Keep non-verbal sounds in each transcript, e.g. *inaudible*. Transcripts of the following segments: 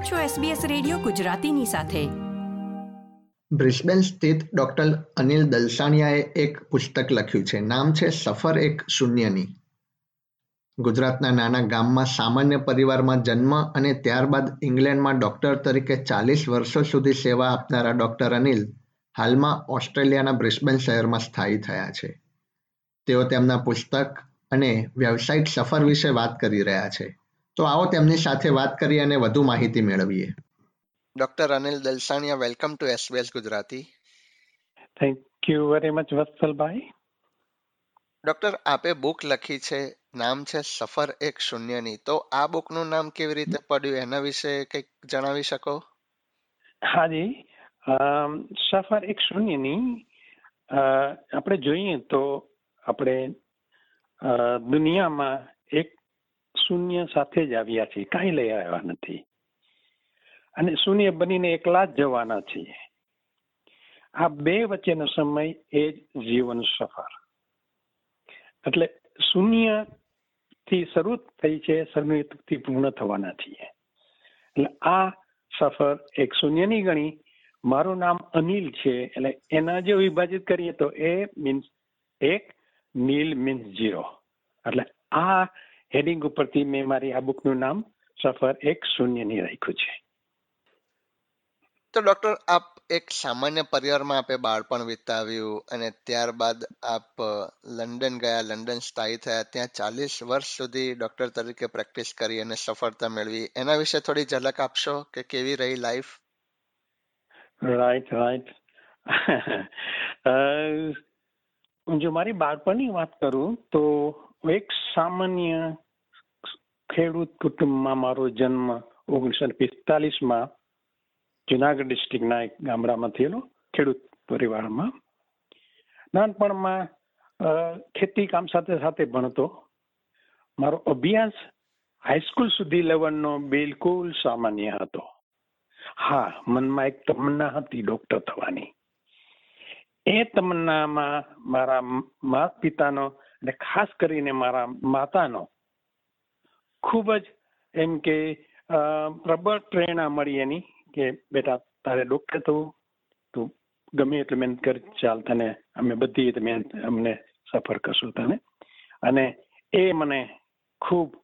છો SBS radio ગુજરાતીની સાથે. બ્રિસ્બેન સ્થિત ડોક્ટર અનિલ દલસાણિયાએ એક પુસ્તક લખ્યું છે. નામ છે સફર એક શૂન્યની. ગુજરાતના નાના ગામમાં સામાન્ય પરિવારમાં જન્મ અને ત્યારબાદ ઇંગ્લેન્ડમાં ડોક્ટર તરીકે ચાલીસ વર્ષો સુધી સેવા આપનારા ડોક્ટર અનિલ હાલમાં ઓસ્ટ્રેલિયાના બ્રિસ્બેન શહેરમાં સ્થાયી થયા છે. તેઓ તેમના પુસ્તક અને વ્યવસાયિક સફર વિશે વાત કરી રહ્યા છે. તો આવો તેમની સાથે વાત કરી અને વધુ માહિતી મેળવીએ. Doctor Anil Dalsania welcome to SBS Gujarati thank you very much વત્સલભાઈ doctor આપે બુક લખી છે નામ છે સફર એક શૂન્યની. તો આ બુકનું નામ કેવી રીતે પડ્યું? એના વિશે કંઈક જણાવી શકો? હાજી સફર એક શૂન્યની આપણે જોઈએ તો આપણે દુનિયામાં એક શૂન્ય સાથે જ આવ્યા છીએ. કાંઈ લઈ આવ્યા નથી. અને શૂન્ય બનીને એકલા જ જવાના છીએ. આ બે વચ્ચેનો સમય એ જ જીવન સફર. એટલે શૂન્યથી શરૂ થઈ છે શૂન્યથી પૂર્ણ થવાના છીએ. એટલે આ સફર એક શૂન્યની ગણી. મારું નામ અનિલ છે, એટલે એના જે વિભાજિત કરીએ તો એ મીન્સ એક, નીલ મીન્સ ઝીરો એટલે આ હેડિંગ ઉપરથી મેં મારી આ બુકનું નામ સફર એક શૂન્યની રાખ્યું છે. તો ડોક્ટર આપ એક સામાન્ય પરિવારમાં આપે બાળપણ વિતાવ્યું અને ત્યારબાદ આપ લંડન ગયા લંડન સ્થાયી થયા ત્યાં ચાલીસ વર્ષ સુધી ડોક્ટર તરીકે પ્રેક્ટિસ કરી અને સફળતા મેળવી. એના વિશે થોડી ઝલક આપશો કે કેવી રહી લાઈફ રાઈટ રાઈટ જો મારી બાળપણની વાત કરું તો એક સામાન્ય ખેડૂત કુટુંબમાં મારો જન્મ ઓગણીસો પિસ્તાલીસમાં જુનાગઢ ડિસ્ટ્રિક્ટના એક ગામડામાં થયેલો ખેડૂત પરિવારમાં. નાનપણમાં ખેતી કામ સાથે સાથે ભણતો. મારો અભ્યાસ હાઈસ્કૂલ સુધી લેવલનો બિલકુલ સામાન્ય હતો. હા, મનમાં એક તમન્ના હતી ડોક્ટર થવાની. એ તમન્નામાં મારા માતા પિતાનો અને ખાસ કરીને મારા માતાનો, ખૂબ જ એમ કે પ્રબળ પ્રેરણા મળી એની કે, બેટા, તારે ડોક્ટર થવું તું ગમે એટલે મહેનત કર, ચાલ તને, અમે બધી મહેનત, અમને સફર કરશું તને. અને એ મને ખૂબ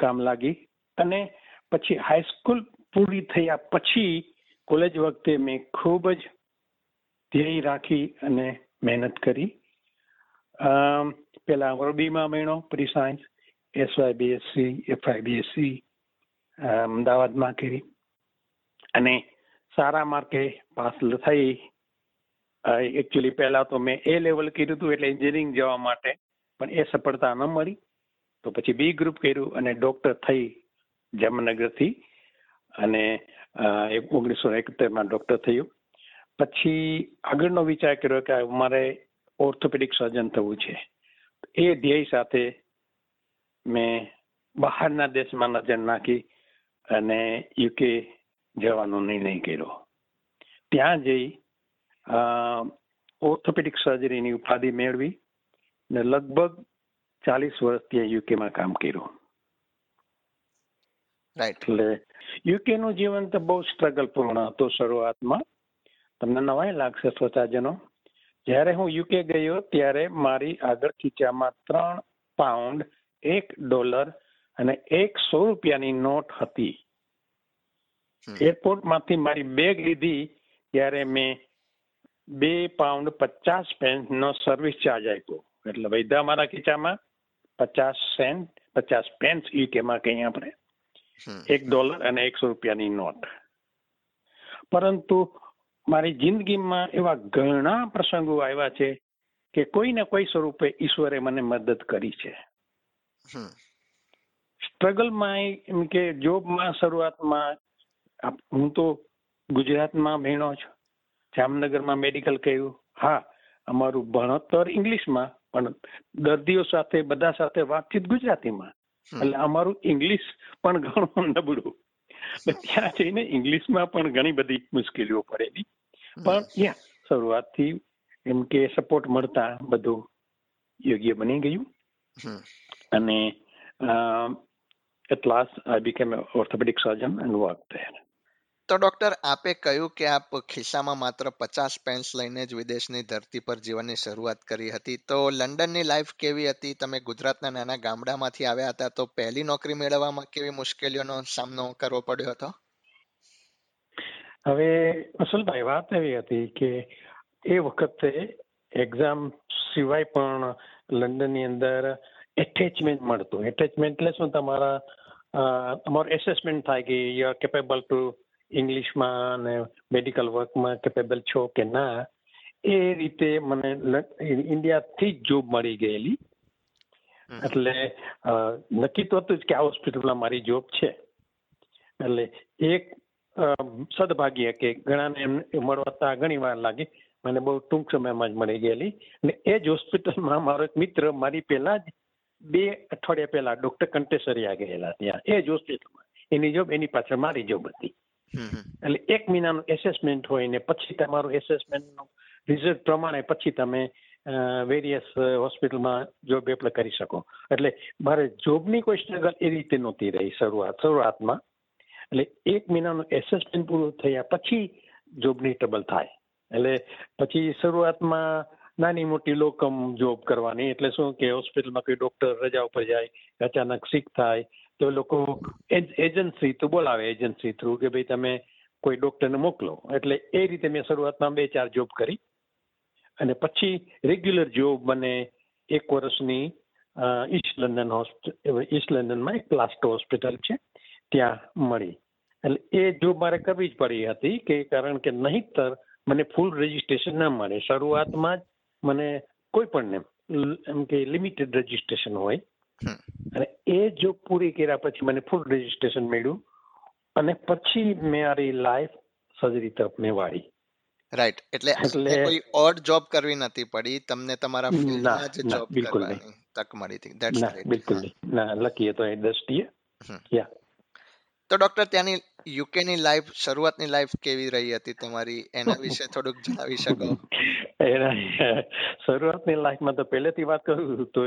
કામ લાગી અને પછી હાઈસ્કૂલ પૂરી થયા પછી કોલેજ વખતે મેં ખૂબ જ ધ્યેય રાખી અને મહેનત કરી. પેલા વરબીમાં મહિનો pre science SY BSc FY BSc અમદાવાદમાં કરી. અને સારા માર્કે પાસ થઈ. એકચ્યુઅલી પહેલા તો મેં એ લેવલ કર્યું હતું એટલે એન્જિનિયરિંગ જવા માટે, પણ એ સફળતા ન મળી. તો પછી બી ગ્રુપ કર્યું અને ડૉક્ટર થઈ જામનગરથી. અને ઓગણીસો એકોતેરમાં ડૉક્ટર થયું. પછી આગળનો વિચાર કર્યો કે મારે ઓર્થોપેડિક સર્જન થવું છે. એ ધ્યેય સાથે મેં બહારના દેશમાં નજર નાખી અને યુકે જવાનો નિર્ણય કર્યો. ત્યાં જઈ ઓર્થોપેડિક સર્જરીની ઉપાધિ મેળવી ને લગભગ ચાલીસ વર્ષ ત્યાં યુકેમાં કામ કર્યું. એટલે યુકે નું જીવન તો બહુ સ્ટ્રગલ પૂર્ણ હતું શરૂઆતમાં. તમને નવાઈ લાગશે સ્વચાજનો જ્યારે હું યુકે ગયો ત્યારે મારી આગળ ખીચામાં ત્રણ પાઉન્ડ એક ડોલર અને એક સો રૂપિયાની નોટ હતી. એરપોર્ટમાંથી મારી બેગ લીધી ત્યારે મેં બે પાઉન્ડ પચાસ પેન્ટનો સર્વિસ ચાર્જ આપ્યો. એટલે વૈધા મારા ખીચામાં પચાસ સેન્ટ પચાસ પેન્સ યુકેમાં કહીએ આપણે. એક ડોલર અને એકસો રૂપિયાની નોટ. પરંતુ મારી જિંદગીમાં એવા ઘણા પ્રસંગો આવ્યા છે કે કોઈ ને કોઈ સ્વરૂપે ઈશ્વરે મને મદદ કરી છે. સ્ટ્રગલમાં એમ કે જોબમાં શરૂઆતમાં હું તો ગુજરાતમાં ભણ્યો છું. જામનગરમાં મેડિકલ કહ્યું હા અમારું ભણતર ઇંગ્લિશમાં પણ દર્દીઓ સાથે બધા સાથે વાતચીત ગુજરાતીમાં. એટલે અમારું ઇંગ્લિશ પણ ઘણું નબળું. ત્યાં જઈને ઇંગ્લિશમાં પણ ઘણી બધી મુશ્કેલીઓ પડેલી પણ ત્યાં શરૂઆતથી એમ કે સપોર્ટ મળતા બધું યોગ્ય બની ગયું. અને at last I became an orthopedic surgeon and worked there. તો ડોક્ટર આપે કહ્યું કે આપ ખિસ્સામાં માત્ર પચાસ પેન્સ લઈને જ વિદેશની ધરતી પર જીવનની શરૂઆત કરી હતી. તો લંડનની લાઈફ કેવી હતી? તમે ગુજરાતના નાના ગામડામાંથી આવ્યા હતા, તો પહેલી નોકરી મેળવવામાં કેવી મુશ્કેલીઓનો સામનો કરવો પડ્યો હતો? હવે અસલભાઈ, વાત એવી હતી કે એ વખતે એક્ઝામ સિવાય પણ લંડનની અંદર એટેચમેન્ટ મળતું. એટેચમેન્ટ એટલે શું? તમારા તમારું એસેસમેન્ટ થાય કે યુ આર કેપેબલ ટુ ઇંગ્લિશમાં અને મેડિકલ વર્કમાં કેપેબલ છો કે ના એ રીતે મને ઇન્ડિયાથી જ જોબ મળી ગયેલી. એટલે નક્કી તો હતું જ કે આ હોસ્પિટલમાં મારી જોબ છે. એટલે એક સદભાગ્ય કે ઘણાને મળતા ઘણી વાર લાગી મને બહુ ટૂંક સમયમાં જ મળી ગયેલી. અને એ જ હોસ્પિટલમાં મારો એક મિત્ર મારી પહેલા જ બે અઠવાડિયા પહેલા ડોક્ટર કંટેસરિયા ગયેલા ત્યાં. એ જ હોસ્પિટલમાં એની જોબ એની પાછળ મારી જોબ હતી. એટલે એક મહિનાનું એસેસમેન્ટ હોય ને પછી તમારું એસેસમેન્ટનું રિઝલ્ટ પ્રમાણે પછી તમે વેરિયસ હોસ્પિટલમાં જોબ એપ્લાય કરી શકો. એટલે મારે જોબની કોઈ સ્ટ્રગલ એ રીતે નહોતી રહી શરૂઆત, શરૂઆતમાં. એટલે એક મહિનાનું એસેસમેન્ટ પૂરું થયા પછી જોબની ટ્રબલ થાય. એટલે પછી શરૂઆતમાં નાની મોટી લોકમ જોબ કરવાની, એટલે શું કે હોસ્પિટલમાં કોઈ ડૉક્ટર રજા ઉપર જાય, અચાનક સિક થાય તો લોકો એજન્સી તો બોલાવે એજન્સી થ્રુ કે ભાઈ તમે કોઈ ડોક્ટરને મોકલો. એટલે એ રીતે મેં શરૂઆતમાં બે ચાર જોબ કરી. અને પછી રેગ્યુલર જોબ મને એક વર્ષની ઈસ્ટ લંડન હોસ્પિટલ ઈસ્ટ લંડનમાં એક પ્લાસ્ટો હોસ્પિટલ છે ત્યાં મળી. એટલે એ જોબ મારે કરવી જ પડી હતી કે કારણ કે નહીંતર મને ફૂલ રજીસ્ટ્રેશન ના મળે. શરૂઆતમાં જ મને કોઈ પણને લ- એમ કે લિમિટેડ રજીસ્ટ્રેશન હોય. અને એ જોબ પૂરી કર્યા પછી મને ફૂલ રજીસ્ટ્રેશન મળ્યું અને પછી મેં મારી લાઈફ સર્જરી તરફ મેં વાળી રાઈટ એટલે એટલે- કોઈ ઓડ જોબ કરવી નથી પડી તમને તમારા ફિલ્ડમાં જ જોબ બિલકુલ તક મળી હતી. ધેટ્સ રાઈટ બિલકુલ ના લકી તો એ દ્રષ્ટિએ. યા તો ડોક્ટર ત્યાંની યુકે ની લાઈફ શરૂઆતની લાઈફ કેવી રહી હતી તમારી? એના વિશે થોડુંક જણાવી શકો? *laughs* એના શરૂઆતની લાઈફમાં તો પહેલેથી વાત કરું તો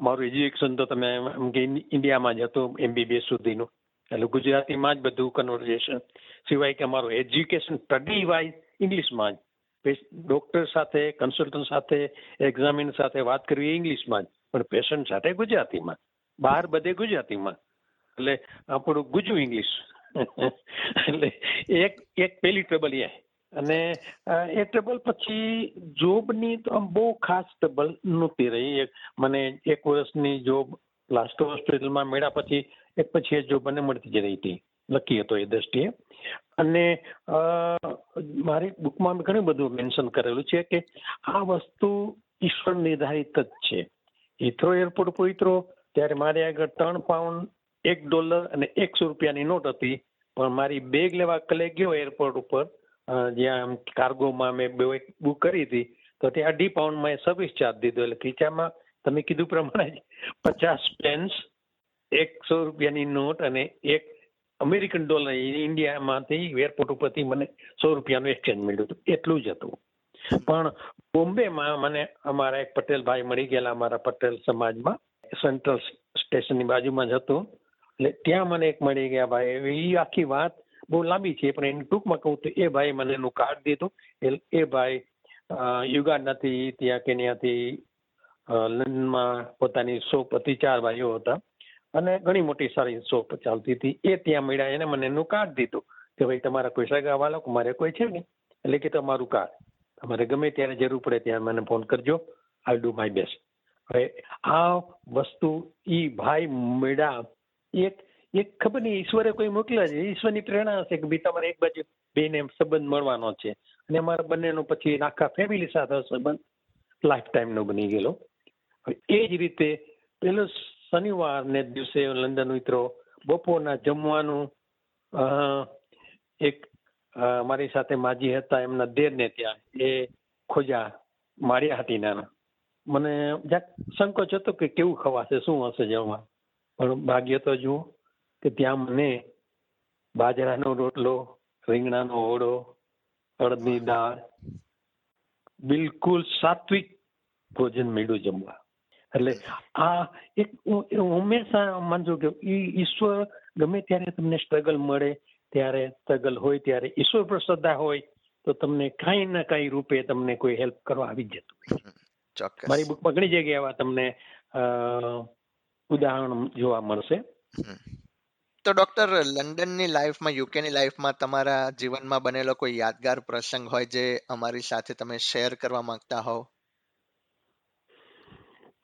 મારું એજ્યુકેશન તો તમે ઇન્ડિયામાં જ હતું એમબીબીએસ સુધીનું. એટલે ગુજરાતીમાં જ બધું કન્વર્ઝેશન સિવાય કે અમારું એજ્યુકેશન સ્ટડી વાઇઝ ઇંગ્લિશમાં જ. ડૉક્ટર સાથે કન્સલ્ટન્ટ સાથે એક્ઝામિન સાથે વાત કરવી ઇંગ્લિશમાં જ. પણ પેશન્ટ સાથે ગુજરાતીમાં. બહાર બધે ગુજરાતીમાં. એટલે આપણું ગુજુ ઇંગ્લિશ. *laughs* એટલે એક એક પહેલી ટ્રબલ એ. અને એ ટેબલ પછી જોબની તો બહુ ખાસ ટેબલ નહોતી રહી. એક મને એક વર્ષની જોબ લાસ્ટ હોસ્પિટલમાં મળ્યા પછી, એક પછી એ જોબ મને મળતી જ રહી હતી. લકી હતો એ દ્રષ્ટિએ. અને મારી બુકમાં ઘણું બધું મેન્શન કરેલું છે કે આ વસ્તુ ઈશ્વર નિર્ધારિત જ છે. હિથ્રો એરપોર્ટ પર ઉતરો ત્યારે મારી આગળ ત્રણ પાઉન્ડ એક ડોલર અને એકસો રૂપિયાની નોટ હતી. પણ મારી બેગ લેવા કલે ગયો એરપોર્ટ ઉપર. અ, આમ કાર્ગોમાં મેં બેગ બુક કરી હતી તો ત્યાં અઢી પાઉન્ડમાં એ સર્વિસ ચાર્જ દીધો. એટલે ખીચામાં તમે કીધું પ્રમાણે પચાસ પેન્સ એકસો રૂપિયાની નોટ અને એક અમેરિકન ડોલર ઇન્ડિયામાંથી એરપોર્ટ ઉપરથી મને સો રૂપિયાનું એક્સચેન્જ મળ્યું હતું. એટલું જ હતું. પણ બોમ્બેમાં મને અમારા એક પટેલ ભાઈ મળી ગયેલા અમારા પટેલ સમાજમાં સેન્ટ્રલ સ્ટેશનની બાજુમાં જ હતું. એટલે ત્યાં મને એક મળી ગયા ભાઈ. એ આખી વાત બહુ લાંબી છે, પણ એની ટૂંકમાં કહું તો એ ભાઈ મને એનું કાર્ડ દીધું. એ- એ ભાઈ યુગાન્ડાથી ત્યાં કેન્યાથી લંડનમાં પોતાની શોપ હતી, ચાર ભાઈઓ હતા. અને ઘણી મોટી સારી શોપ ચાલતી હતી. એ ત્યાં મળ્યા, એને મને એનું કાર્ડ દીધું કે ભાઈ તમારા કોઈ સગા વાળા મારે કોઈ છે નહીં. એટલે કે તમારું કાર્ડ તમારે ગમે ત્યારે જરૂર પડે ત્યારે મને ફોન કરજો. આઈ ડુ માય બેસ્ટ હવે આ વસ્તુ ઈ ભાઈ મળ્યા એક એક ખબર નહીં, ઈશ્વરે કોઈ મોકલ્યા છે? ઈશ્વરની પ્રેરણા હશે કે ભાઈ તમારે એક બાજુ બેને સંબંધ મળવાનો છે. અને અમારા બંનેનો પછી આખા ફેમિલી સાથે સંબંધ લાઈફ ટાઈમનો બની ગયેલો. એ જ રીતે પેલો શનિવારને દિવસે લંડન મિત્રો બપોરના જમવાનું એક મારી સાથે માજી હતા, એમના દેરને ત્યાં, એ ખોજા માર્યા હતી નાના. મને જરાક સંકોચ હતો કે કેવું ખવાશે, શું હશે જમવા? પણ ભાગ્ય તો જુઓ. કે ત્યાં મને બાજરાનો રોટલો રીંગણાનો ઓળો અડદની દાળ બિલકુલ સાત્વિક ભોજન મેળવું જમવા. એટલે આ એક હંમેશા માનું છું કે ઈશ્વર ગમે ત્યારે તમને સ્ટ્રગલ મળે ત્યારે સ્ટ્રગલ હોય ત્યારે ઈશ્વર પર શ્રદ્ધા હોય તો તમને કાંઈ ના કાંઈ રૂપે તમને કોઈ હેલ્પ કરવા આવી જતું હોય. મારી બુકમાં ઘણી જગ્યાએ એવા તમને અ, ઉદાહરણ જોવા મળશે. તો ડોક્ટર લંડનની લાઈફમાં યુકેની લાઈફમાં તમારા જીવનમાં બનેલો કોઈ યાદગાર પ્રસંગ હોય જે અમારી સાથે તમે શેર કરવા માંગતા હો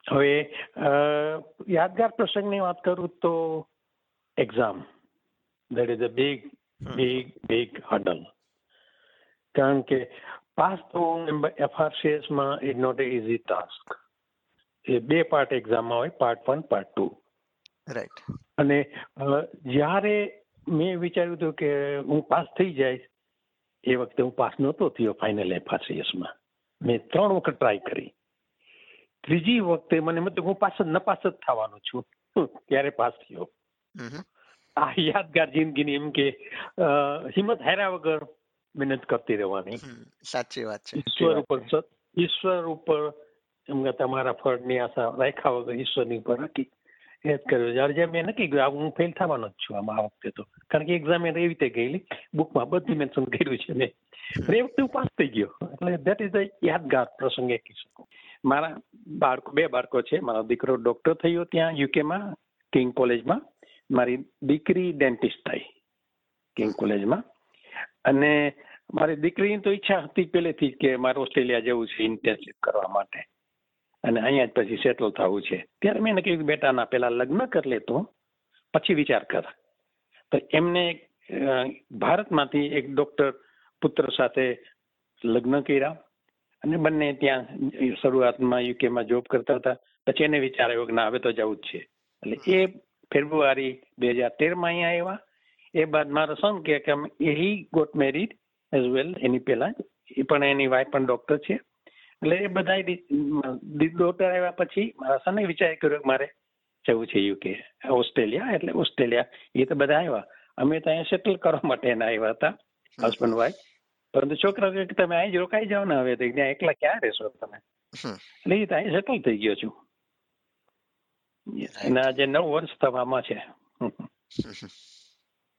હવે યાદગાર પ્રસંગની વાત કરું તો exam that is a big. Big big hurdle કારણ કે પાસ થવું એફઆરસીએસમાં is not a easy task એ બે પાર્ટ એક્ઝામમાં હોય part one part two right અને જ્યારે મેં વિચાર્યું હતું કે હું પાસ થઈ જઈશ એ વખતે હું પાસ નહોતો થયો ફાઇનલ એફઆરસીએસમાં મેં. ત્રણ વખત ટ્રાય કરી. ત્રીજી વખતે મને મતલબ હું પાસ જ નપાસ જ થવાનો છું. ત્યારે પાસ થયો. આ યાદગાર જિંદગીની એમ કે હિંમત હાર્યા વગર મહેનત કરતી રહેવાની. સાચી વાત છે. ઈશ્વર ઉપર ઈશ્વર ઉપર એમ કે તમારા ફળની આશા રાખ્યા વગર ઈશ્વરની ઉપર રાખી. એ જ કર્યો. જ્યારે મેં નક્કી કર્યું હું ફેલ થવાનો જ છું આમાં આ વખતે તો. કારણ કે એક્ઝામ એવી રીતે ગયેલી બુકમાં બધું મેન્શન કર્યું છે મેં. એ વખતે હું પાસ થઈ ગયો. એટલે દેટ ઇઝ અ યાદગાર પ્રસંગ એ કહી શકું. મારા બાળકો બે બાળકો છે. મારો દીકરો ડોક્ટર થયો ત્યાં યુકેમાં કિંગ કોલેજમાં મારી દીકરી ડેન્ટિસ્ટ થઈ કિંગ કોલેજમાં અને મારી દીકરીની તો ઈચ્છા હતી પહેલેથી જ કે મારે ઓસ્ટ્રેલિયા જવું છે ઇન્ટર્નશીપ કરવા માટે. અને અહીંયા પછી સેટલ થવું છે. ત્યારે મેં કહ્યું બેટા ના પેલા લગ્ન કરી લેતો, પછી વિચાર કર. તો એમને ભારતમાંથી એક ડોક્ટર પુત્ર સાથે લગ્ન કર્યા અને બંને ત્યાં શરૂઆતમાં યુકેમાં જોબ કરતા હતા. પછી એને વિચાર આવ્યો કે ના, હવે તો જવું જ છે. એટલે એ ફેબ્રુઆરી બે હજાર તેરમાં અહીંયા આવ્યા. એ બાદ મારો સન કે એ he got married as well એની પહેલા. એ પણ એની વાઈફ પણ ડોક્ટર છે. એટલે એ બધા ડોક્ટર આવ્યા પછી મારા સને વિચાર કર્યો કે મારે જવું છે યુકે ઓસ્ટ્રેલિયા એટલે ઓસ્ટ્રેલિયા. એ તો બધા આવ્યા. અમે તો અહીંયા સેટલ કરવા માટે એના આવ્યા હતા હસબન્ડ વાઈફ પરંતુ છોકરા કે તમે અહીં જ રોકાઈ જાઓ ને હવે તો ત્યાં એકલા ક્યાં રહેશો તમે? એટલે એ તો અહીં સેટલ થઈ ગયો છું. એના આજે નવ વર્ષ થવામાં છે.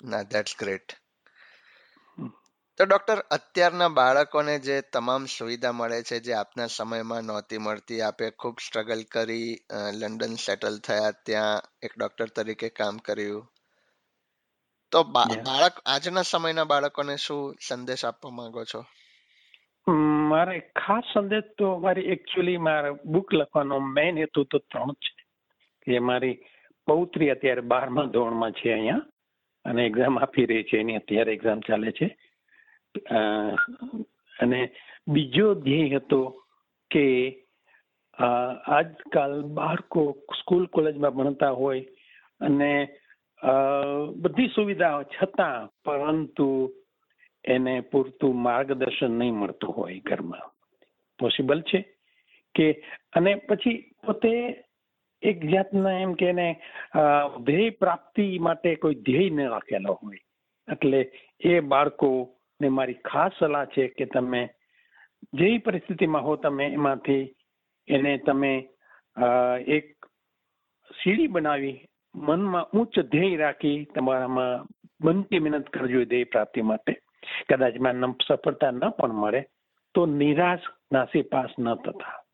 ના ધેટ્સ ગ્રેટ તો ડોક્ટર અત્યારના બાળકોને જે તમામ સુવિધા મળે છે જે આપના સમયમાં નહોતી મળતી આપે ખૂબ સ્ટ્રગલ કરી લંડન સેટલ થયા ત્યાં એક ડૉક્ટર તરીકે કામ કર્યું. તો બાળક આજના સમયના બાળકોને શું સંદેશ આપવા માંગો છો? મારે ખાસ સંદેશ તો મારી એકચ્યુઅલી મારા બુક લખવાનો મેઇન હેતુ તો ત્રણ છે. કે મારી પૌત્રી અત્યારે બારમા ધોરણમાં છે અહીંયા અને એક્ઝામ આપી રહી છે એની અત્યારે એક્ઝામ ચાલે છે. અને બીજો ધ્યેય હતો કે આજકાલ બાળકો સ્કૂલ કોલેજમાં ભણતા હોય અને બધી સુવિધાઓ છતાં પરંતુ એને પૂરતું માર્ગદર્શન નહીં મળતું હોય ઘરમાં. પોસિબલ છે કે, અને પછી પોતે એક જાતના એમ કે એને ધ્યેય પ્રાપ્તિ માટે કોઈ ધ્યેય ન રાખેલો હોય. એટલે એ બાળકોને મારી ખાસ સલાહ છે કે તમે જે પરિસ્થિતિમાં હો તમે એમાંથી એને તમે એક સીડી બનાવી મનમાં ઉચ્ચ ધ્યેય રાખી તમારામાં બનતી મહેનત કરજો ધ્યેય પ્રાપ્તિ માટે. કદાચમાં સફળતા ન પણ મળે તો નિરાશ નાસી પાસ ન થતા.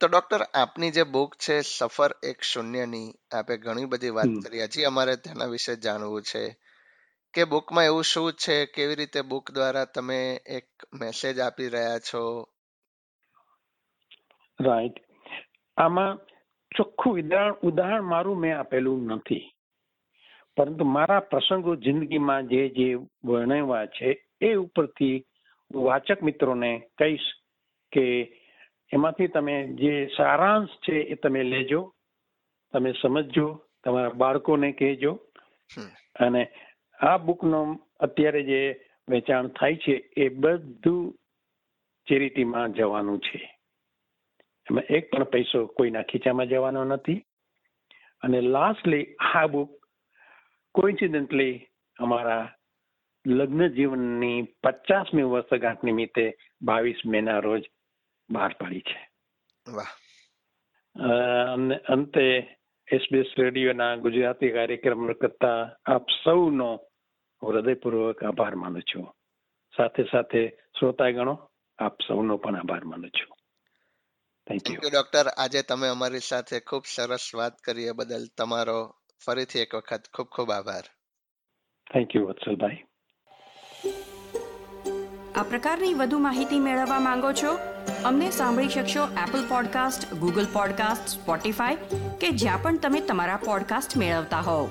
તો ડોક્ટર આપની જે બુક છે સફર એક શૂન્યની આપે ઘણી બધી વાત. કરી. હજી અમારે તેના વિશે જાણવું છે. કે બુકમાં એવું શું છે? કેવી રીતે બુક દ્વારા તમે એક મેસેજ આપી રહ્યા છો? રાઈટ આમાં ચોખ્ખું ઉદાહરણ ઉદાહરણ મારું મેં આપેલું નથી. પરંતુ મારા પ્રસંગો જિંદગીમાં જે જે વર્ણવ્યા છે એ ઉપરથી હું વાચક મિત્રોને કહીશ કે એમાંથી તમે જે સારાંશ છે એ તમે લેજો તમે સમજજો તમારા બાળકોને કહેજો. અને આ બુકનો અત્યારે જે વેચાણ થાય છે એ બધું ચેરિટીમાં જવાનું છે. એમાં એક પણ પૈસો કોઈના ખીચામાં જવાનો નથી. અને લાસ્ટલી આ બુક કોઇન્સિડન્ટલી અમારા લગ્ન જીવનની પચાસમી વર્ષગાંઠ નિમિત્તે બાવીસ મેના રોજ બહાર પાડી છે. અને અંતે એસબીએસ રેડિયોના ગુજરાતી કાર્યક્રમ કરતા આપ સૌનો હૃદયપૂર્વક આભાર માનું છું. સાથે સાથે શ્રોતાગણો આપ સૌનો પણ આભાર માનું છું. થેન્ક યુ ડોક્ટર આજે તમે અમારી સાથે ખૂબ સરસ વાત કરી એ બદલ તમારો ફરીથી એક વખત ખૂબ ખૂબ આભાર. થેન્ક યુ વત્સલભાઈ. આ પ્રકારની વધુ માહિતી મેળવવા માંગો છો અમને સાંભળી શકશો Apple podcast Google podcast Spotify કે જ્યાં પણ તમે તમારા પોડકાસ્ટ મેળવતા હોવ.